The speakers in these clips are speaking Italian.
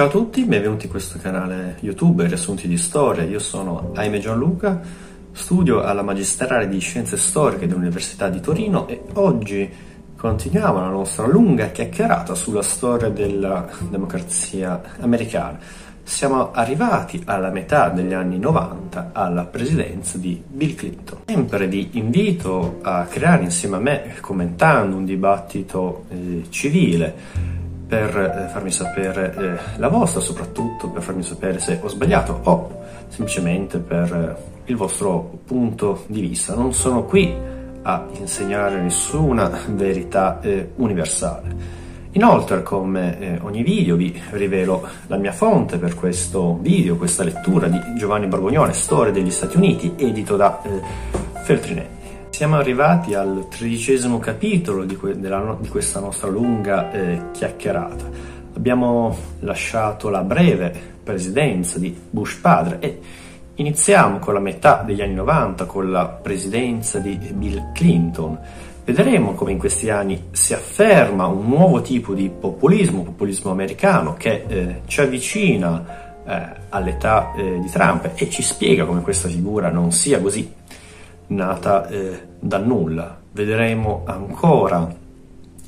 Ciao a tutti, benvenuti in questo canale YouTube Riassunti di Storia. Io sono Aime Gianluca, studio alla Magistrale di Scienze Storiche dell'Università di Torino e oggi continuiamo la nostra lunga chiacchierata sulla storia della democrazia americana. Siamo arrivati alla metà degli anni 90 alla presidenza di Bill Clinton. Sempre vi invito a creare insieme a me, commentando un dibattito eh, civile, per eh, farmi sapere eh, la vostra, soprattutto per farmi sapere se ho sbagliato o semplicemente per eh, il vostro punto di vista. Non sono qui a insegnare nessuna verità universale. Inoltre, come ogni video, vi rivelo la mia fonte per questo video, questa lettura di Giovanni Borgognone, Storia degli Stati Uniti, edito da Feltrinelli. Siamo arrivati al tredicesimo capitolo di, que- della, di questa nostra lunga eh, chiacchierata. Abbiamo lasciato la breve presidenza di Bush padre e iniziamo con la metà degli anni 90 con la presidenza di Bill Clinton. Vedremo come in questi anni si afferma un nuovo tipo di populismo, populismo americano, che eh, ci avvicina eh, all'età eh, di Trump e ci spiega come questa figura non sia così nata eh, dal nulla. Vedremo ancora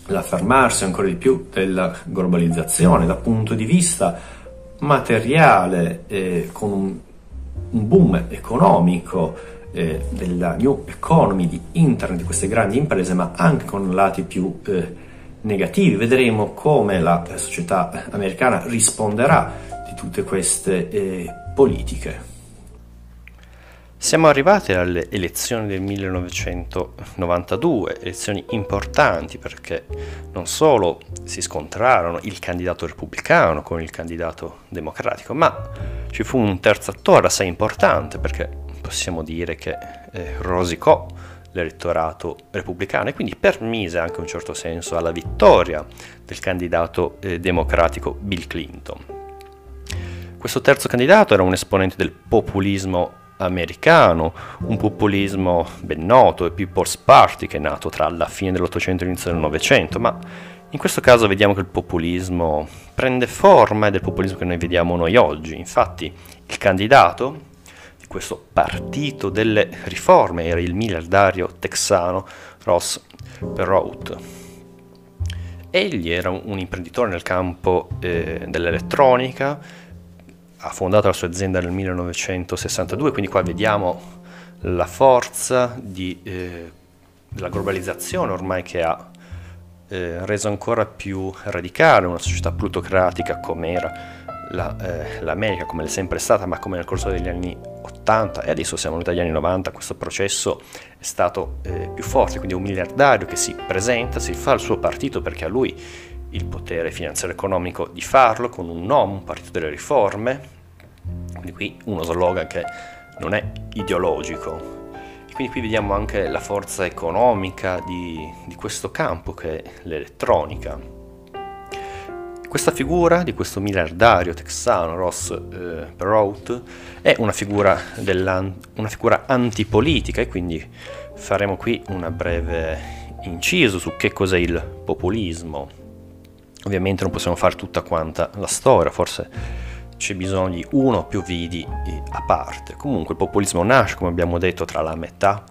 l'affermarsi ancora di più della globalizzazione dal punto di vista materiale eh, con un, un, boom economico eh, della new economy di internet di queste grandi imprese ma anche con lati più eh, negativi vedremo come la società americana risponderà di tutte queste eh, politiche siamo arrivati alle elezioni del 1992, elezioni importanti perché non solo si scontrarono il candidato repubblicano con il candidato democratico, ma ci fu un terzo attore assai importante perché possiamo dire che eh, rosicò l'elettorato repubblicano e quindi permise anche in un certo senso alla vittoria del candidato eh, democratico Bill Clinton. Questo terzo candidato era un esponente del populismo americano, un populismo ben noto, il People's Party che è nato tra la fine dell'Ottocento e l'inizio del Novecento, ma in questo caso vediamo che il populismo prende forma ed è il populismo che noi vediamo noi oggi. Infatti il candidato di questo partito delle riforme era il miliardario texano Ross Perot. Egli era un imprenditore nel campo eh, dell'elettronica, ha fondato la sua azienda nel 1962, quindi qua vediamo la forza di, eh, della globalizzazione ormai che ha eh, reso ancora più radicale una società plutocratica come era la, eh, l'America, come è sempre stata, ma come nel corso degli anni 80 e adesso siamo venuti agli anni 90, questo processo è stato eh, più forte, quindi un miliardario che si presenta, si fa il suo partito perché a lui il potere finanziario economico di farlo con un nome, un partito delle riforme, quindi qui uno slogan che non è ideologico. E quindi qui vediamo anche la forza economica di, di questo campo che è l'elettronica. Questa figura di questo miliardario texano Ross eh, Perot è una figura, una figura antipolitica e quindi faremo qui una breve inciso su che cos'è il populismo Ovviamente non possiamo fare tutta quanta la storia, forse c'è bisogno di uno o più vidi a parte. Comunque il populismo nasce, come abbiamo detto, tra la metà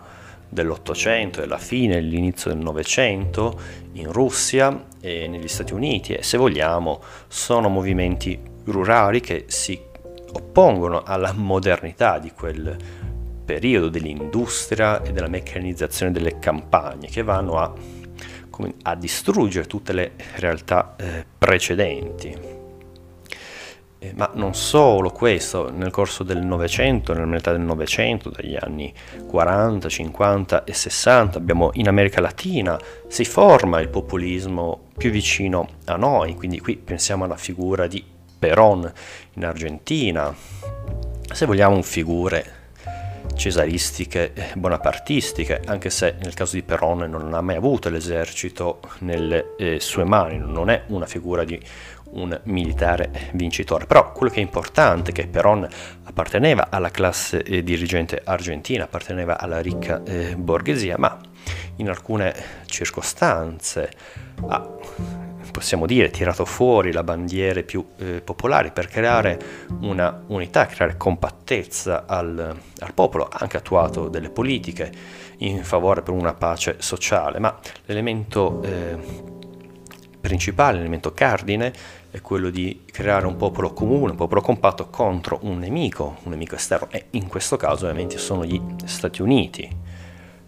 dell'Ottocento e la fine l'inizio del Novecento in Russia e negli Stati Uniti e se vogliamo sono movimenti rurali che si oppongono alla modernità di quel periodo dell'industria e della meccanizzazione delle campagne che vanno a a distruggere tutte le realtà eh, precedenti. Eh, ma non solo questo, nel corso del Novecento, nella metà del Novecento, dagli anni 40, 50 e 60, abbiamo in America Latina, si forma il populismo più vicino a noi, quindi qui pensiamo alla figura di Perón in Argentina, se vogliamo figure cesaristiche e bonapartistiche, anche se nel caso di Perón non ha mai avuto l'esercito nelle eh, sue mani, non è una figura di un militare vincitore. Però quello che è importante è che Perón apparteneva alla classe eh, dirigente argentina, apparteneva alla ricca eh, borghesia, ma in alcune circostanze ha possiamo dire, tirato fuori le bandiere più eh, popolari per creare una unità, creare compattezza al, al, popolo, ha anche attuato delle politiche in favore per una pace sociale, ma l'elemento eh, principale, l'elemento cardine è quello di creare un popolo comune, un popolo compatto contro un nemico, un nemico esterno. E in questo caso ovviamente sono gli Stati Uniti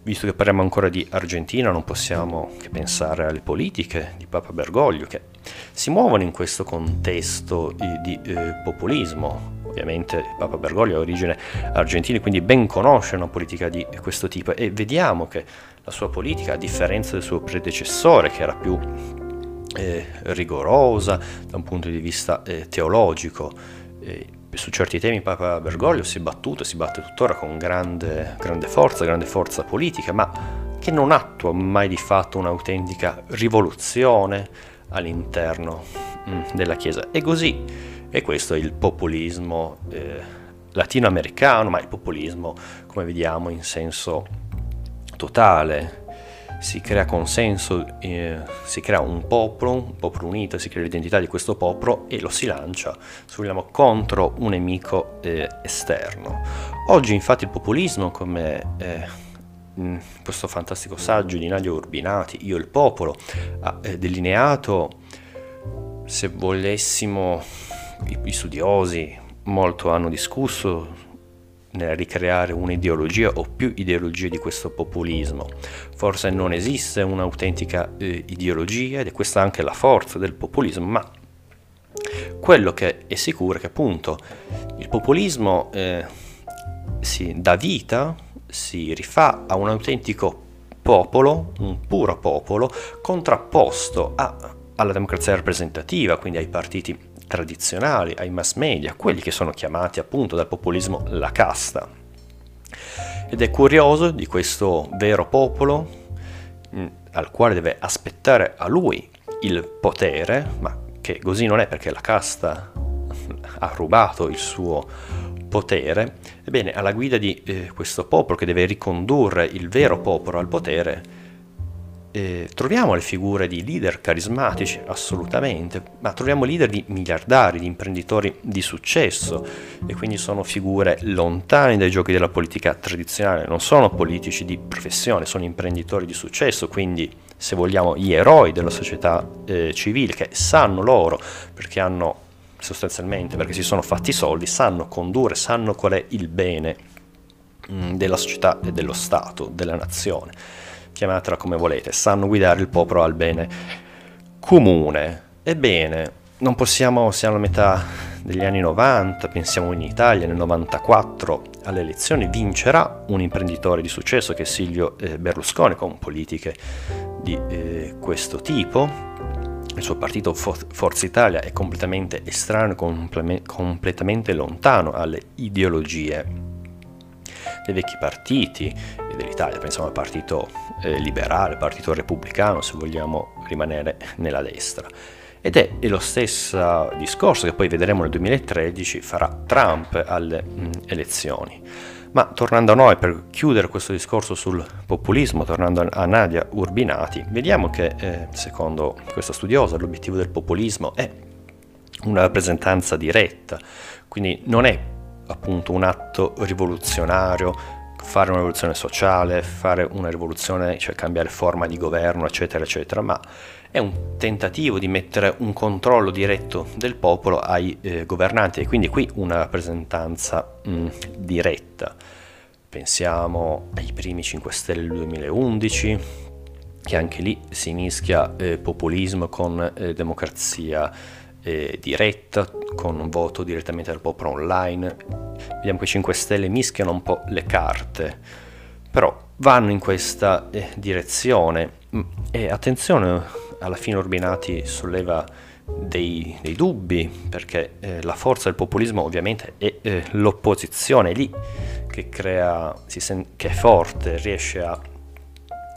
visto che parliamo ancora di Argentina, non possiamo che pensare alle politiche di Papa Bergoglio che si muovono in questo contesto di, eh, populismo. Ovviamente Papa Bergoglio ha origine argentina, quindi ben conosce una politica di questo tipo e vediamo che la sua politica, a differenza del suo predecessore, che era più eh, rigorosa da un punto di vista eh, teologico, eh, su certi temi Papa Bergoglio si è battuto e si batte tuttora con grande, grande forza, grande forza politica, ma che non attua mai di fatto un'autentica rivoluzione all'interno mm, della Chiesa. E così, e questo è il populismo eh, latinoamericano, ma il populismo, come vediamo, in senso totale, si crea consenso, eh, si crea un popolo, un popolo unito, si crea l'identità di questo popolo e lo si lancia, se vogliamo, contro un nemico eh, esterno. Oggi infatti il populismo, come eh, in questo fantastico saggio di Nadia Urbinati, Io il popolo, ha eh, delineato, se volessimo, i, i studiosi molto hanno discusso nel ricreare un'ideologia o più ideologie di questo populismo. Forse non esiste un'autentica eh, ideologia ed è questa anche la forza del populismo, ma quello che è sicuro è che appunto il populismo eh, si dà vita, si rifà a un autentico popolo, un puro popolo, contrapposto a, alla democrazia rappresentativa, quindi ai partiti tradizionali, ai mass media, quelli che sono chiamati appunto dal populismo la casta. Ed è curioso di questo vero popolo mm, al quale deve aspettare a lui il potere, ma che così non è perché la casta ha rubato il suo potere, ebbene alla guida di eh, questo popolo che deve ricondurre il vero popolo al potere, eh, troviamo le figure di leader carismatici, assolutamente, ma troviamo leader di miliardari, di imprenditori di successo. E quindi sono figure lontane dai giochi della politica tradizionale, non sono politici di professione, sono imprenditori di successo, quindi se vogliamo gli eroi della società eh, civile che sanno loro perché hanno sostanzialmente perché si sono fatti i soldi, sanno condurre, sanno qual è il bene mh, mm, della società e dello Stato, della nazione chiamatela come volete, sanno guidare il popolo al bene comune. Ebbene, non possiamo, siamo alla metà degli anni 90, pensiamo in Italia nel 94 alle elezioni, vincerà un imprenditore di successo che è Silvio eh, Berlusconi con politiche di eh, questo tipo. Il suo partito Forza Italia è completamente estraneo, completamente lontano alle ideologie dei vecchi partiti dell'Italia, pensiamo al partito eh, liberale, al partito repubblicano, se vogliamo rimanere nella destra. Ed è, lo stesso discorso che poi vedremo nel 2013 farà Trump alle mh, elezioni. Ma tornando a noi per chiudere questo discorso sul populismo, tornando a Nadia Urbinati, vediamo che eh, secondo questa studiosa l'obiettivo del populismo è una rappresentanza diretta, quindi non è appunto un atto rivoluzionario, fare una rivoluzione sociale, fare una rivoluzione, cioè cambiare forma di governo, eccetera, eccetera, ma è un tentativo di mettere un controllo diretto del popolo ai eh, governanti e quindi qui una rappresentanza mh, diretta. Pensiamo ai primi 5 Stelle del 2011, che anche lì si mischia eh, populismo con eh, democrazia eh, diretta, con un voto direttamente dal popolo online. Vediamo che i 5 Stelle mischiano un po' le carte, però vanno in questa eh, direzione. Mm, e attenzione, alla fine Urbinati solleva dei, dei dubbi, perché eh, la forza del populismo ovviamente è eh, l'opposizione, lì che, crea, sen- che è forte, riesce a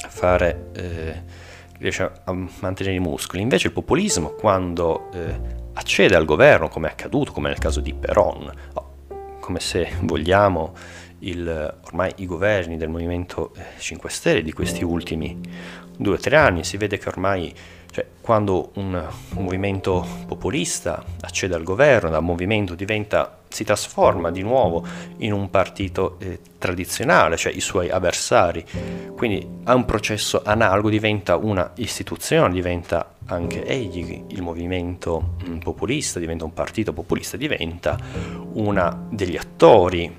fare eh, riesce a mantenere i muscoli. Invece il populismo, quando eh, accede al governo, come è accaduto, come nel caso di Peron, come se vogliamo il, ormai i governi del Movimento 5 Stelle di questi ultimi due o tre anni, si vede che ormai cioè, quando un, movimento populista accede al governo, da movimento diventa, si trasforma di nuovo in un partito eh, tradizionale, cioè i suoi avversari. Quindi ha un processo analogo, diventa una istituzione, diventa anche egli il movimento mm, populista, diventa un partito populista, diventa uno degli attori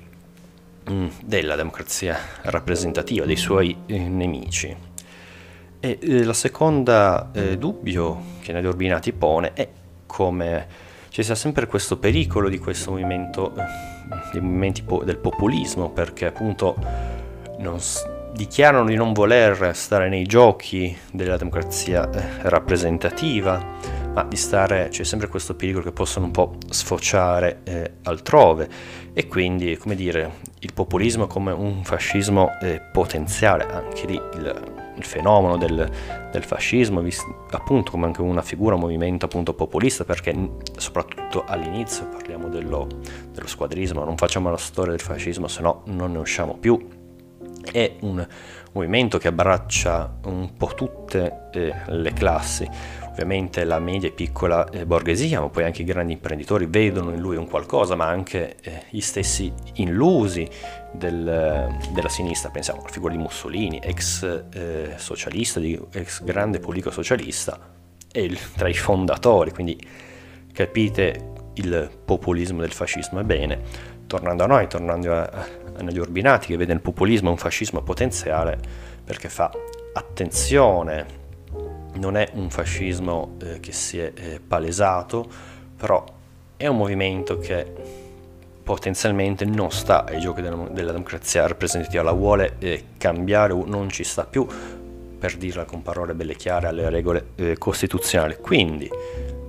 mm, della democrazia rappresentativa, dei suoi eh, nemici. E eh, la seconda eh, dubbio che Nadia Urbinati pone è come ci sia sempre questo pericolo di questo movimento, eh, dei movimenti po- del populismo, perché appunto s- dichiarano di non voler stare nei giochi della democrazia eh, rappresentativa, ma di stare, c'è sempre questo pericolo che possono un po' sfociare eh, altrove. E quindi, come dire, il populismo come un fascismo eh, potenziale, anche lì il il fenomeno del, del fascismo, appunto come anche una figura, un movimento appunto populista, perché soprattutto all'inizio parliamo dello, dello squadrismo, non facciamo la storia del fascismo, se no non ne usciamo più. È un movimento che abbraccia un po' tutte eh, le classi, ovviamente la media e piccola eh, borghesia, ma poi anche i grandi imprenditori vedono in lui un qualcosa, ma anche eh, gli stessi illusi del, della sinistra, pensiamo alla figura di Mussolini, ex eh, socialista, di, ex grande politico socialista, e il, tra i fondatori, quindi capite il populismo del fascismo. Ebbene, tornando a noi, tornando a, a negli Urbinati, che vede il populismo un fascismo potenziale, perché fa attenzione non è un fascismo eh, che si è eh, palesato, però è un movimento che potenzialmente non sta ai giochi della, della democrazia rappresentativa, la vuole eh, cambiare, non ci sta più, per dirla con parole belle chiare, alle regole eh, costituzionali. Quindi,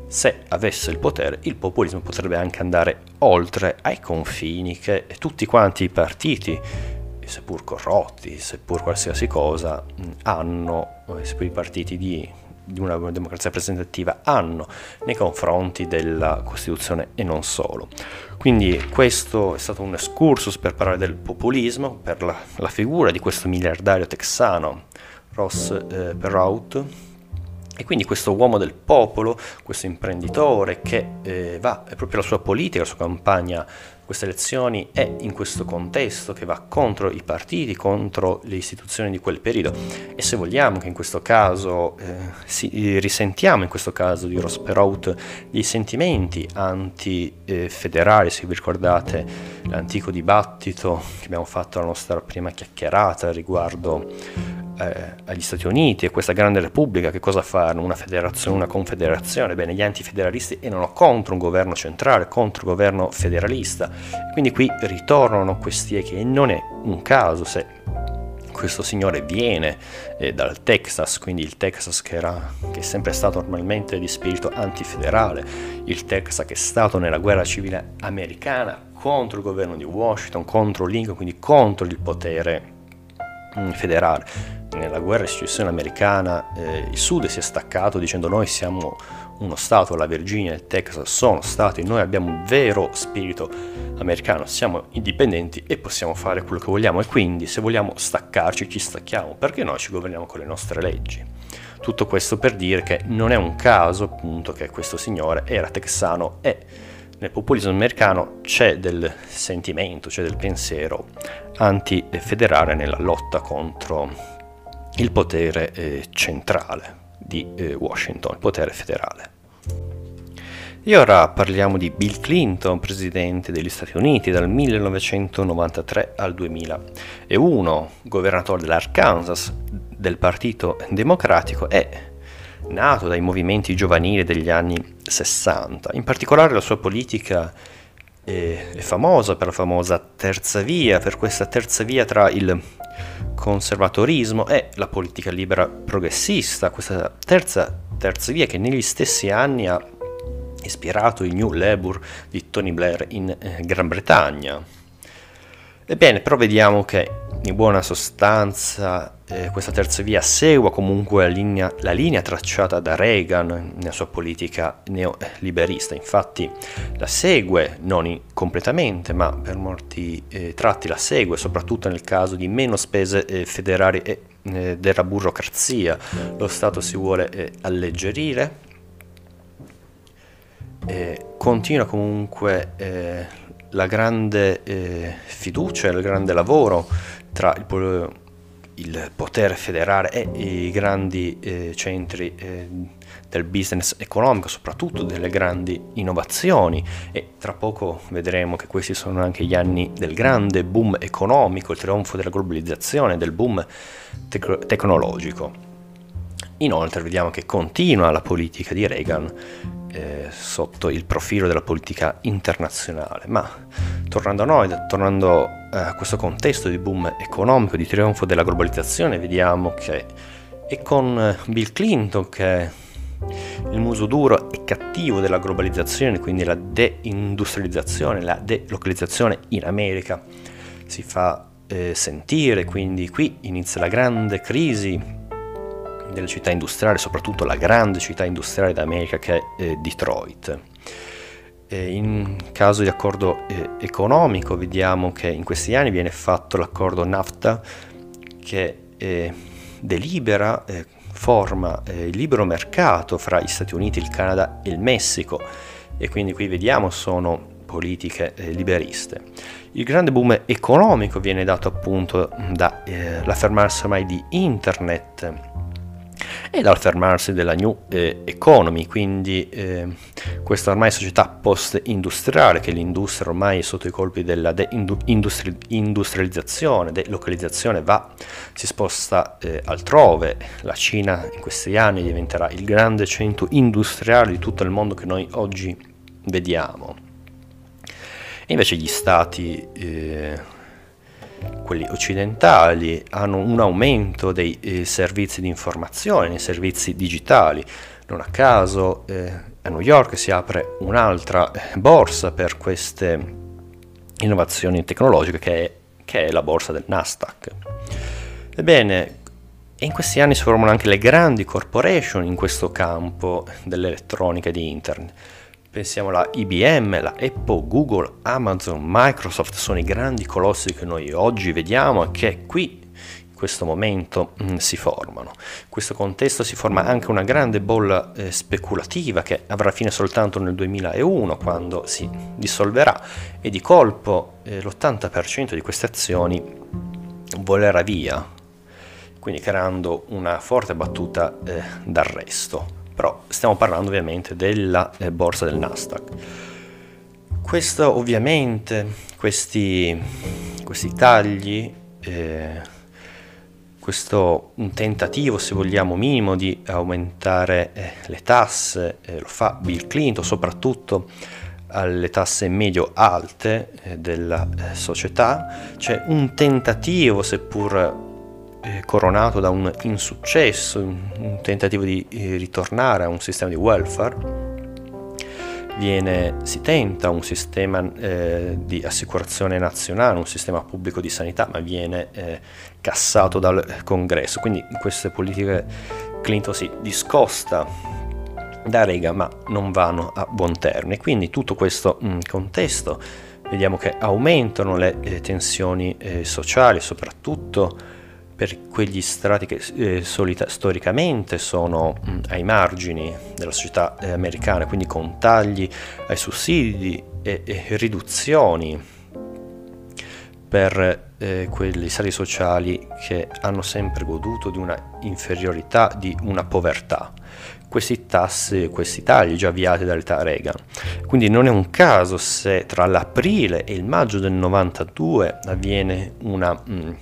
se avesse il potere, il populismo potrebbe anche andare oltre ai confini che tutti quanti i partiti seppur corrotti, seppur qualsiasi cosa, hanno, eh, seppur i partiti di, di una democrazia rappresentativa hanno nei confronti della Costituzione e non solo. Quindi questo è stato un excursus per parlare del populismo, per la, la figura di questo miliardario texano, Ross eh, Perrault, e quindi questo uomo del popolo, questo imprenditore che eh, va, proprio la sua politica, la sua campagna queste elezioni è in questo contesto che va contro i partiti, contro le istituzioni di quel periodo. E se vogliamo che in questo caso eh, si, risentiamo in questo caso di Ross Perot dei sentimenti antifederali, se vi ricordate l'antico dibattito che abbiamo fatto alla nostra prima chiacchierata riguardo eh, agli Stati Uniti e questa grande repubblica che cosa fanno? Una federazione, una confederazione? Bene, gli antifederalisti erano contro un governo centrale, contro un governo federalista. Quindi qui ritornano questi e non è un caso se questo signore viene eh, dal Texas, quindi il Texas che, era, che, è sempre stato normalmente di spirito antifederale, il Texas che è stato nella guerra civile americana contro il governo di Washington, contro Lincoln, quindi contro il potere mm, federale nella guerra di secessione americana eh, il Sud si è staccato dicendo noi siamo uno Stato, la Virginia e il Texas sono Stati, noi abbiamo un vero spirito americano, siamo indipendenti e possiamo fare quello che vogliamo. E quindi se vogliamo staccarci ci stacchiamo. Perché noi ci governiamo con le nostre leggi. Tutto questo per dire che non è un caso appunto che questo signore era texano e nel populismo americano c'è del sentimento, c'è del pensiero antifederale nella lotta contro il potere eh, centrale di eh, Washington, il potere federale. E ora parliamo di Bill Clinton, presidente degli Stati Uniti dal 1993 al 2001, governatore dell'Arkansas del Partito Democratico e nato dai movimenti giovanili degli anni 60. In particolare la sua politica è, è famosa per la famosa terza via, per questa terza via tra il conservatorismo e la politica libera progressista, questa terza, terza via che negli stessi anni ha ispirato il New Labour di Tony Blair in eh, Gran Bretagna. Ebbene, però vediamo che in buona sostanza eh, questa terza via segua comunque la linea, la linea, tracciata da Reagan nella sua politica neoliberista, infatti la segue non completamente, ma per molti eh, tratti la segue, soprattutto nel caso di meno spese eh, federali e eh, della burocrazia. Lo Stato si vuole eh, alleggerire. continua comunque eh, la grande eh, fiducia, il grande lavoro tra il, il potere federale e i grandi eh, centri eh, del business economico, soprattutto delle grandi innovazioni e tra poco vedremo che questi sono anche gli anni del grande boom economico, il trionfo della globalizzazione, del boom tec- tecnologico. Inoltre vediamo che continua la politica di Reagan eh, sotto il profilo della politica internazionale. Ma tornando a noi, tornando eh, a questo contesto di boom economico, di trionfo della globalizzazione, vediamo che è con eh, Bill Clinton che il muso duro e cattivo della globalizzazione, quindi la deindustrializzazione, la delocalizzazione in America si fa eh, sentire, quindi qui inizia la grande crisi delle città industriali, soprattutto la grande città industriale d'America che è eh, Detroit. E in caso di accordo eh, economico vediamo che in questi anni viene fatto l'accordo NAFTA che eh, delibera, eh, forma eh, il libero mercato fra gli Stati Uniti, il Canada e il Messico e quindi qui vediamo sono politiche eh, liberiste. Il grande boom economico viene dato appunto dall'affermarsi ormai di internet e dall'affermarsi della new eh, economy, quindi eh, questa ormai società post-industriale, che l'industria ormai è sotto i colpi della deindustrializzazione, delocalizzazione, va, si sposta eh, altrove, la Cina in questi anni diventerà il grande centro industriale di tutto il mondo che noi oggi vediamo. E invece gli stati eh, quelli occidentali hanno un aumento dei eh, servizi di informazione, nei servizi digitali. Non a caso eh, a New York si apre un'altra eh, borsa per queste innovazioni tecnologiche che è, che è la borsa del Nasdaq. Ebbene, in questi anni si formano anche le grandi corporation in questo campo dell'elettronica e di internet Pensiamo alla IBM, la Apple, Google, Amazon, Microsoft, sono i grandi colossi che noi oggi vediamo e che qui in questo momento mm, si formano. In questo contesto si forma anche una grande bolla eh, speculativa che avrà fine soltanto nel 2001 quando si dissolverà e di colpo eh, l'80% di queste azioni volerà via, quindi creando una forte battuta eh, d'arresto però stiamo parlando ovviamente della eh, borsa del Nasdaq. Questo ovviamente, questi, questi tagli, eh, questo tentativo se vogliamo minimo di aumentare eh, le tasse, eh, lo fa Bill Clinton soprattutto alle tasse medio alte eh, della eh, società, c'è un tentativo seppur eh, coronato da un insuccesso, un tentativo di eh, ritornare a un sistema di welfare. Viene, si tenta un sistema eh, di assicurazione nazionale, un sistema pubblico di sanità, ma viene eh, cassato dal congresso. Quindi in queste politiche Clinton si discosta da Reagan, ma non vanno a buon termine. Quindi tutto questo mh, mm, contesto vediamo che aumentano le eh, tensioni eh, sociali, soprattutto per quegli strati che eh, solita, storicamente sono mh, ai margini della società eh, americana, quindi con tagli ai sussidi e, e riduzioni per eh, quegli stati sociali che hanno sempre goduto di una inferiorità, di una povertà. Questi tassi, questi tagli già avviati dall'età Reagan. Quindi non è un caso se tra l'aprile e il maggio del 92 avviene una... Mh,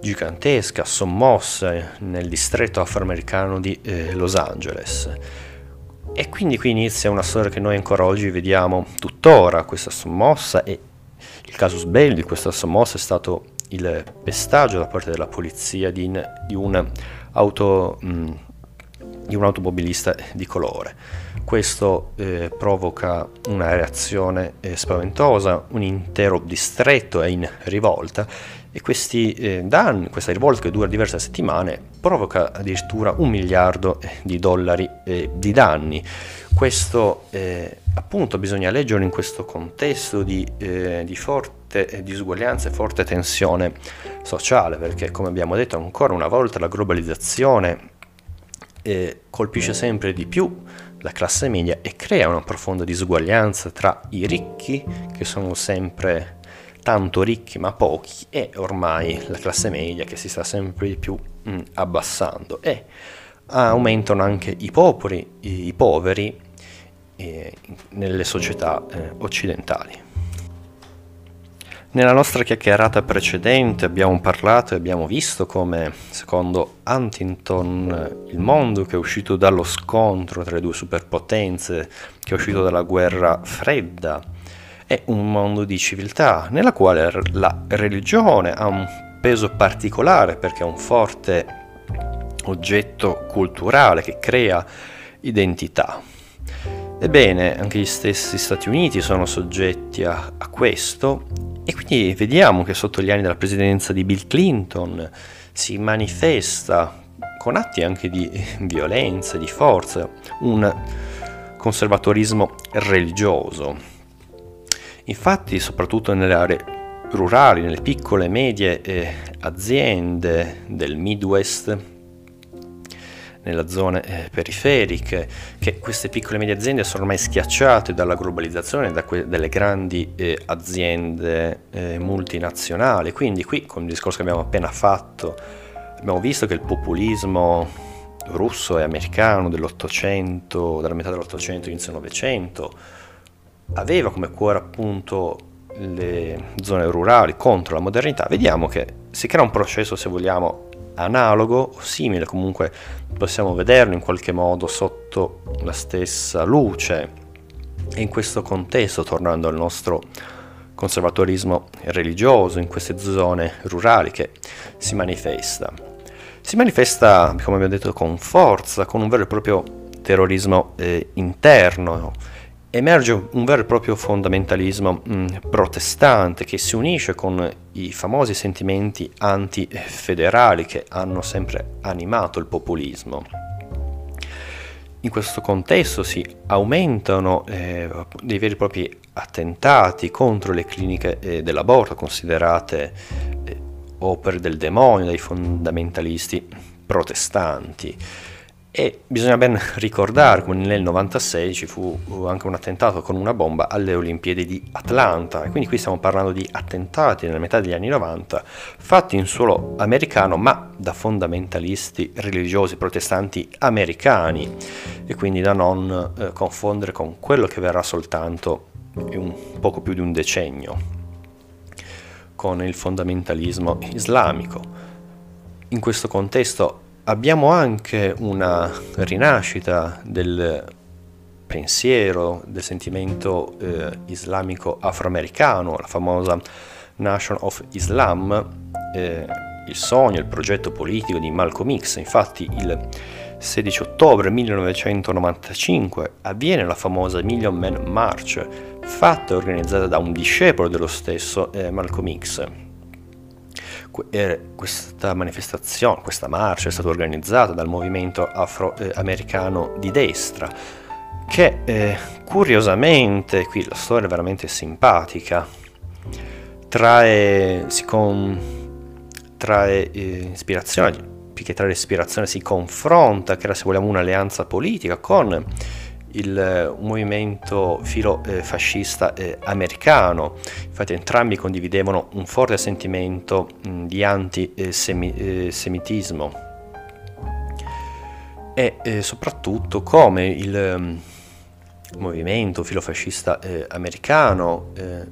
gigantesca, sommossa nel distretto afroamericano di eh, Los Angeles. E quindi qui inizia una storia che noi ancora oggi vediamo tuttora, questa sommossa, e il casus belli di questa sommossa è stato il pestaggio da parte della polizia di, di, un, auto, mh, di un automobilista di colore. Questo eh, provoca una reazione eh, spaventosa, un intero distretto è in rivolta e questi eh, danni, questa rivolta che dura diverse settimane, provoca addirittura un miliardo di dollari eh, di danni. Questo eh, appunto bisogna leggerlo in questo contesto di, eh, di forte disuguaglianza e forte tensione sociale, perché come abbiamo detto ancora una volta la globalizzazione eh, colpisce sempre di più la classe media e crea una profonda disuguaglianza tra i ricchi, che sono sempre tanto ricchi ma pochi, e ormai la classe media che si sta sempre di più mh, mm, abbassando. E aumentano anche i poveri, i, poveri eh, nelle società eh, occidentali. Nella nostra chiacchierata precedente abbiamo parlato e abbiamo visto come, secondo Huntington, il mondo che è uscito dallo scontro tra le due superpotenze, che è uscito dalla guerra fredda, è un mondo di civiltà, nella quale la religione ha un peso particolare perché è un forte oggetto culturale che crea identità. Ebbene, anche gli stessi Stati Uniti sono soggetti a, a, questo e quindi vediamo che sotto gli anni della presidenza di Bill Clinton si manifesta con atti anche di violenza, di forza, un conservatorismo religioso. Infatti, soprattutto nelle aree rurali, nelle piccole e medie eh, aziende del Midwest, nelle zone eh, periferiche, che queste piccole e medie aziende sono ormai schiacciate dalla globalizzazione, da que- dalle grandi eh, aziende eh, multinazionali. Quindi qui, con il discorso che abbiamo appena fatto, abbiamo visto che il populismo russo e americano dell'Ottocento, dalla metà dell'Ottocento inizio Novecento, aveva come cuore appunto le zone rurali contro la modernità, vediamo che si crea un processo, se vogliamo, analogo o simile, comunque possiamo vederlo in qualche modo sotto la stessa luce. E in questo contesto, tornando al nostro conservatorismo religioso, in queste zone rurali che si manifesta. Si manifesta, come abbiamo detto, con forza, con un vero e proprio terrorismo eh, interno emerge un vero e proprio fondamentalismo mh, mm, protestante che si unisce con i famosi sentimenti antifederali che hanno sempre animato il populismo. In questo contesto si aumentano eh, dei veri e propri attentati contro le cliniche eh, dell'aborto, considerate eh, opere del demonio dai fondamentalisti protestanti. E bisogna ben ricordare come nel 96 ci fu anche un attentato con una bomba alle Olimpiadi di Atlanta, e quindi qui stiamo parlando di attentati nella metà degli anni 90 fatti in suolo americano ma da fondamentalisti religiosi protestanti americani e quindi da non eh, confondere con quello che verrà soltanto un poco più di un decennio con il fondamentalismo islamico. In questo contesto abbiamo anche una rinascita del pensiero, del sentimento eh, islamico afroamericano, la famosa Nation of Islam, eh, il sogno, il progetto politico di Malcolm X. Infatti il 16 ottobre 1995 avviene la famosa Million Man March, fatta e organizzata da un discepolo dello stesso eh, Malcolm X questa manifestazione, questa marcia è stata organizzata dal movimento afroamericano di destra che eh, curiosamente, qui la storia è veramente simpatica, trae, con, trae eh, ispirazione, più che trae ispirazione si confronta, crea se vogliamo un'alleanza politica con il, un movimento filo eh, eh, americano. Infatti entrambi condividevano un forte sentimento mh, di antisemitismo e eh, soprattutto come il um, movimento filofascista eh, americano eh,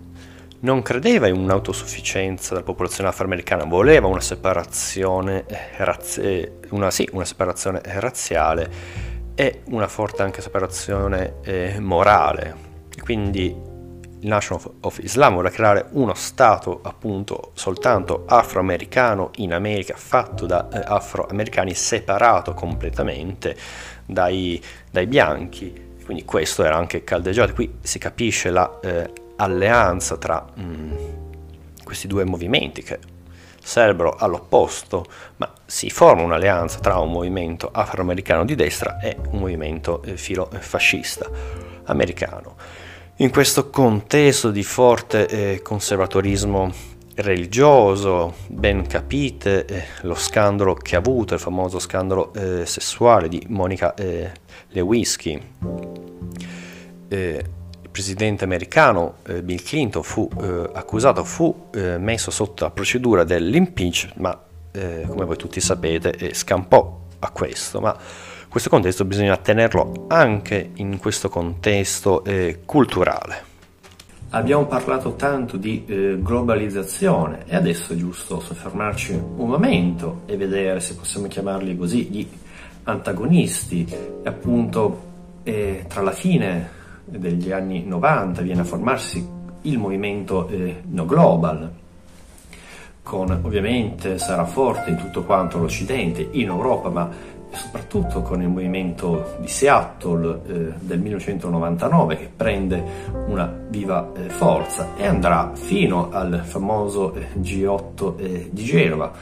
non credeva in un'autosufficienza della popolazione afroamericana, voleva una separazione, eh, razzi- una, sì, una separazione razziale e una forte anche separazione eh, morale. Quindi il Nation of, of Islam vuole creare uno Stato appunto soltanto afroamericano in America, fatto da eh, afroamericani, separato completamente dai, dai, bianchi. Quindi questo era anche caldeggiato. Qui si capisce l'alleanza la, eh, tra mh, mm, questi due movimenti che sarebbero all'opposto, ma si forma un'alleanza tra un movimento afroamericano di destra e un movimento eh, filo fascista americano. In questo contesto di forte eh, conservatorismo religioso, ben capite eh, lo scandalo che ha avuto, il famoso scandalo sessuale di Monica eh, Lewinsky. Eh, presidente americano eh, Bill Clinton fu eh, accusato, fu messo sotto la procedura dell'impeachment, ma come voi tutti sapete scampò a questo. Ma questo contesto bisogna tenerlo anche in questo contesto culturale. Abbiamo parlato tanto di eh, globalizzazione e adesso è giusto soffermarci un momento e vedere se possiamo chiamarli così gli antagonisti. E appunto eh, tra la fine degli anni 90 viene a formarsi il movimento eh, No Global, con ovviamente sarà forte in tutto quanto l'Occidente, in Europa, ma soprattutto con il movimento di Seattle eh, del 1999 che prende una viva eh, forza e andrà fino al famoso eh, G8 eh, di Genova,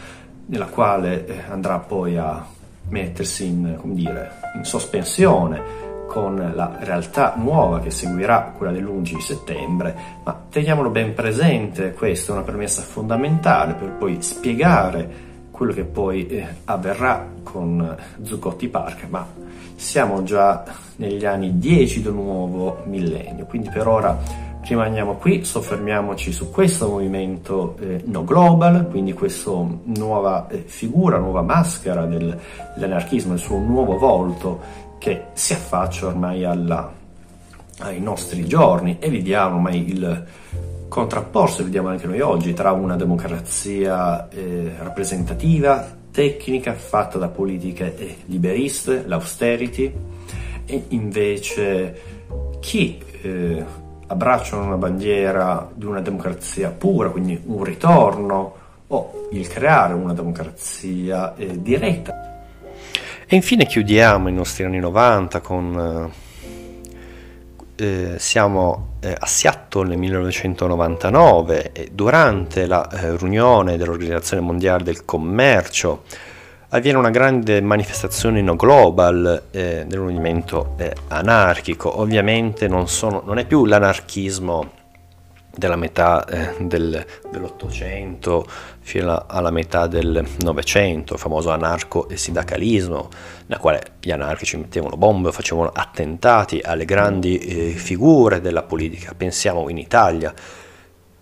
nella quale eh, andrà poi a mettersi in, dire, in sospensione con la realtà nuova che seguirà quella dell'11 settembre, ma teniamolo ben presente, questa è una premessa fondamentale per poi spiegare quello che poi eh, avverrà con Zuccotti Park, ma siamo già negli anni 10 del nuovo millennio, quindi per ora rimaniamo qui, soffermiamoci su questo movimento eh, no global, quindi questa nuova eh, figura, nuova maschera del, dell'anarchismo, il suo nuovo volto che si affaccia ormai alla, ai nostri giorni e vediamo ormai il contrapporsi, vediamo anche noi oggi, tra una democrazia eh, rappresentativa, tecnica, fatta da politiche eh, liberiste, l'austerity, e invece chi eh, abbracciano una bandiera di una democrazia pura, quindi un ritorno o il creare una democrazia eh, diretta. E infine chiudiamo i nostri anni 90 con eh, eh, siamo eh, a Seattle nel 1999 e durante la eh, riunione dell'Organizzazione Mondiale del Commercio avviene una grande manifestazione no global eh, del movimento eh, anarchico. Ovviamente non, sono, non è più l'anarchismo della metà eh, del, dell'Ottocento fino alla metà del Novecento, il famoso anarco-sindacalismo, nella quale gli anarchici mettevano bombe, facevano attentati alle grandi eh, figure della politica. Pensiamo in Italia,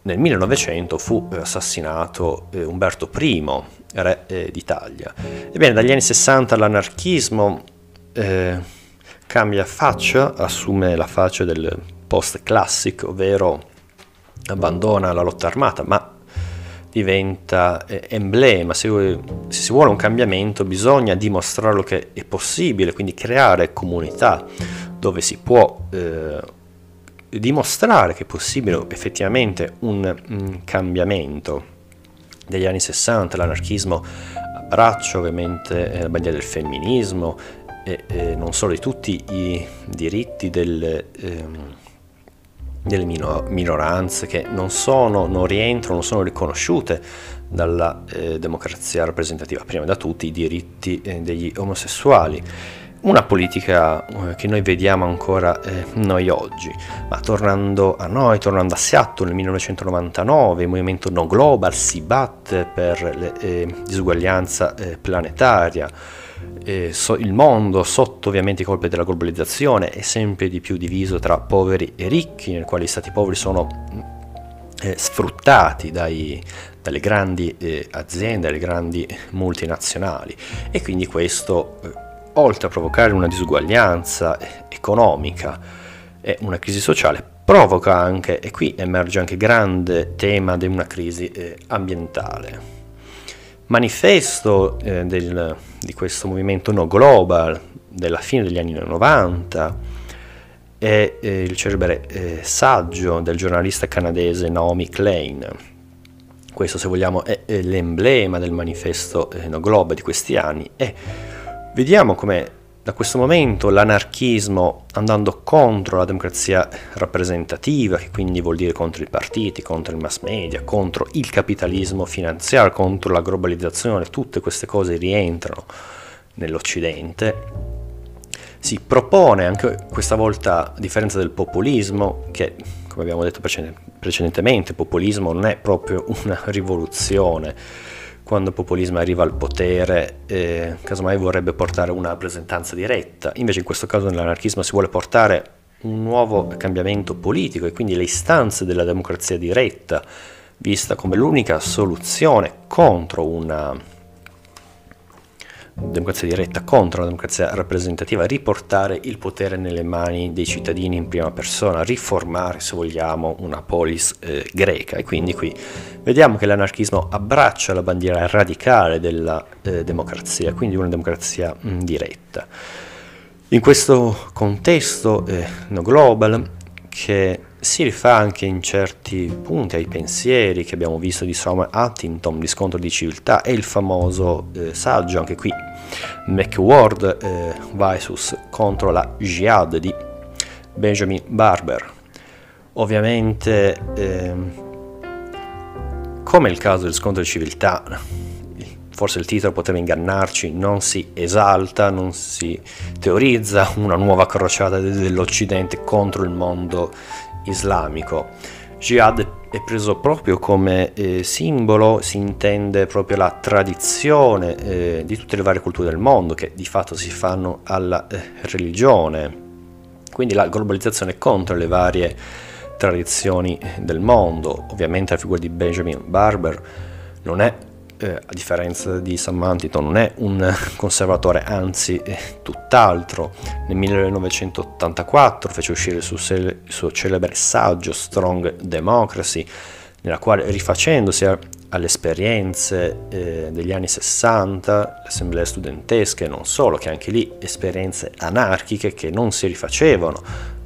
nel 1900 fu assassinato eh, Umberto I, re eh, d'Italia. Ebbene, dagli anni 60 l'anarchismo eh, cambia faccia, assume la faccia del post-classic, ovvero abbandona la lotta armata, ma diventa eh, emblema, se, se, si vuole un cambiamento bisogna dimostrare lo che è possibile, quindi creare comunità dove si può eh, dimostrare che è possibile effettivamente un, un cambiamento. Degli anni 60 l'anarchismo abbraccia ovviamente la bandiera del femminismo e eh, non solo di tutti i diritti del... Ehm, delle minoranze che non sono, non rientrano, non sono riconosciute dalla eh, democrazia rappresentativa, prima da tutti i diritti eh, degli omosessuali. Una politica eh, che noi vediamo ancora eh, noi oggi, ma tornando a noi, tornando a Seattle nel 1999, il movimento No Global si batte per la eh, disuguaglianza planetaria, eh, so, il mondo, sotto ovviamente i colpi della globalizzazione, è sempre di più diviso tra poveri e ricchi, nel quale gli stati poveri sono eh, sfruttati dai, dalle grandi eh, aziende, dalle grandi multinazionali. E quindi questo, eh, oltre a provocare una disuguaglianza eh, economica e una crisi sociale, provoca anche, e qui emerge anche grande tema di una crisi eh, ambientale. Manifesto eh, del, di questo movimento no global della fine degli anni 90 è eh, il celebre eh, saggio del giornalista canadese Naomi Klein. Questo, se vogliamo, è, è l'emblema del manifesto eh, no global di questi anni e vediamo come da questo momento l'anarchismo andando contro la democrazia rappresentativa, che quindi vuol dire contro i partiti, contro il mass media, contro il capitalismo finanziario, contro la globalizzazione, tutte queste cose rientrano nell'Occidente. Si propone anche questa volta, a differenza del populismo, che come abbiamo detto precedentemente, populismo non è proprio una rivoluzione, quando il populismo arriva al potere, eh, casomai vorrebbe portare una rappresentanza diretta, invece in questo caso nell'anarchismo si vuole portare un nuovo cambiamento politico e quindi le istanze della democrazia diretta, vista come l'unica soluzione contro una democrazia diretta contro la democrazia rappresentativa, riportare il potere nelle mani dei cittadini in prima persona, riformare, se vogliamo, una polis eh, greca. E quindi qui vediamo che l'anarchismo abbraccia la bandiera radicale della eh, democrazia, quindi una democrazia mh, mm, diretta. In questo contesto eh, no global, che si rifà anche in certi punti ai pensieri che abbiamo visto di Samuel Huntington, di scontro di civiltà, e il famoso eh, saggio, anche qui, McWard eh, vs. contro la Jihad di Benjamin Barber. Ovviamente, eh, come il caso del scontro di civiltà, forse il titolo poteva ingannarci, non si esalta, non si teorizza una nuova crociata dell'Occidente contro il mondo islamico. Jihad è preso proprio come eh, simbolo, si intende proprio la tradizione eh, di tutte le varie culture del mondo che di fatto si fanno alla eh, religione. Quindi la globalizzazione contro le varie tradizioni del mondo. Ovviamente la figura di Benjamin Barber non è eh, a differenza di Sam Huntington, non è un conservatore, anzi tutt'altro. Nel 1984 fece uscire il suo, il suo celebre saggio Strong Democracy, nella quale rifacendosi alle esperienze eh, degli anni 60, le assemblee studentesche, non solo, che anche lì esperienze anarchiche che non si rifacevano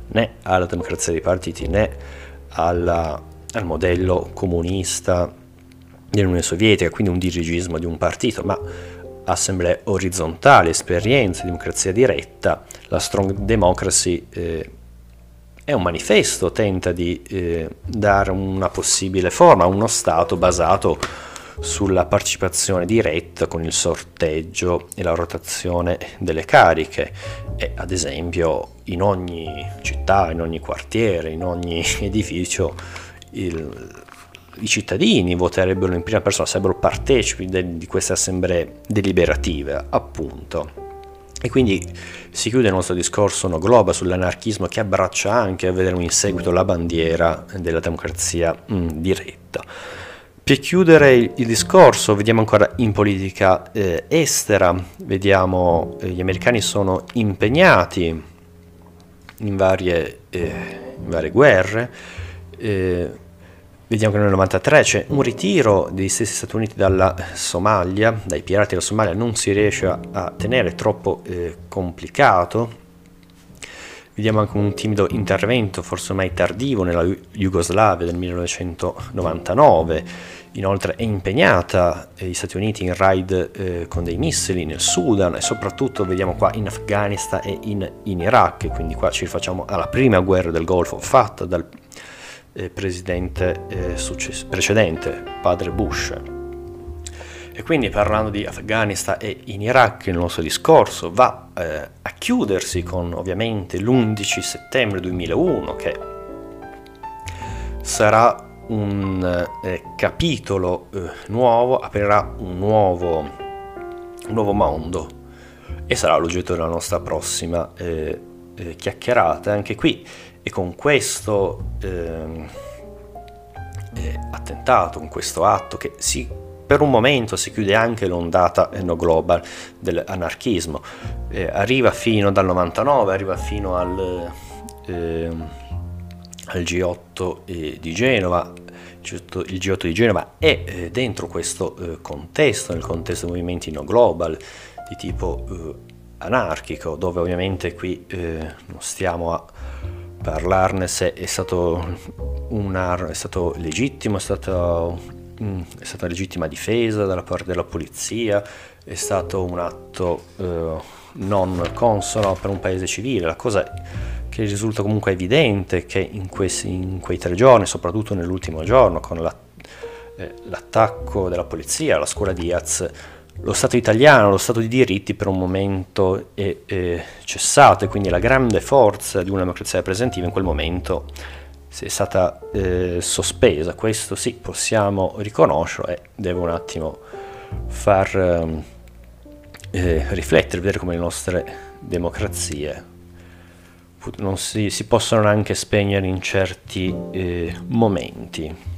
né alla democrazia dei partiti né alla, al modello comunista dell'Unione Sovietica, quindi un dirigismo di un partito, ma assemblee orizzontali, esperienze, democrazia diretta, la Strong Democracy eh, è un manifesto, tenta di eh, dare una possibile forma a uno Stato basato sulla partecipazione diretta con il sorteggio e la rotazione delle cariche. E ad esempio in ogni città, in ogni quartiere, in ogni edificio il, i cittadini voterebbero in prima persona, sarebbero partecipi de, di queste assemblee deliberative, appunto. E quindi si chiude il nostro discorso no globa sull'anarchismo che abbraccia anche, vedremo in seguito, la bandiera della democrazia mh, mm, diretta. Per chiudere il, il, discorso, vediamo ancora in politica eh, estera, vediamo eh, gli americani sono impegnati in varie, eh, in varie guerre, eh, Vediamo che nel 93 c'è un ritiro degli stessi Stati Uniti dalla Somalia, dai pirati della Somalia, non si riesce a, a tenere, troppo eh, complicato. Vediamo anche un timido intervento, forse ormai tardivo, nella Jugoslavia del 1999. Inoltre è impegnata eh, gli Stati Uniti in raid eh, con dei missili nel Sudan e soprattutto vediamo qua in Afghanistan e in, in Iraq, quindi qua ci rifacciamo alla prima guerra del Golfo fatta dal eh, presidente eh, success- precedente, padre Bush. E quindi parlando di Afghanistan e in Iraq il nostro discorso va eh, a chiudersi con ovviamente l'11 settembre 2001 che sarà un eh, capitolo eh, nuovo, aprirà un nuovo, un nuovo mondo e sarà l'oggetto della nostra prossima eh, chiacchierata. Anche qui e con questo eh, eh, attentato, con questo atto che si, per un momento si chiude anche l'ondata no global dell'anarchismo, eh, arriva fino dal 99, arriva fino al, ehm, al G8 eh, di Genova, il G8 di Genova è eh, dentro questo eh, contesto, nel contesto dei movimenti no global di tipo anarchico, dove ovviamente qui non stiamo a parlarne se è stato, una, è stato legittimo, è, stato, mm, è stata legittima difesa dalla parte della polizia, è stato un atto eh, non consono per un paese civile. La cosa che risulta comunque evidente è che in, questi, in quei tre giorni, soprattutto nell'ultimo giorno, con la, eh, l'attacco della polizia alla scuola Diaz, lo Stato italiano, lo Stato di diritti per un momento è, è cessato e quindi la grande forza di una democrazia rappresentativa in quel momento è stata eh, sospesa. Questo sì, possiamo riconoscerlo e devo un attimo far ehm, eh, riflettere, vedere come le nostre democrazie si, si possono anche spegnere in certi eh, momenti.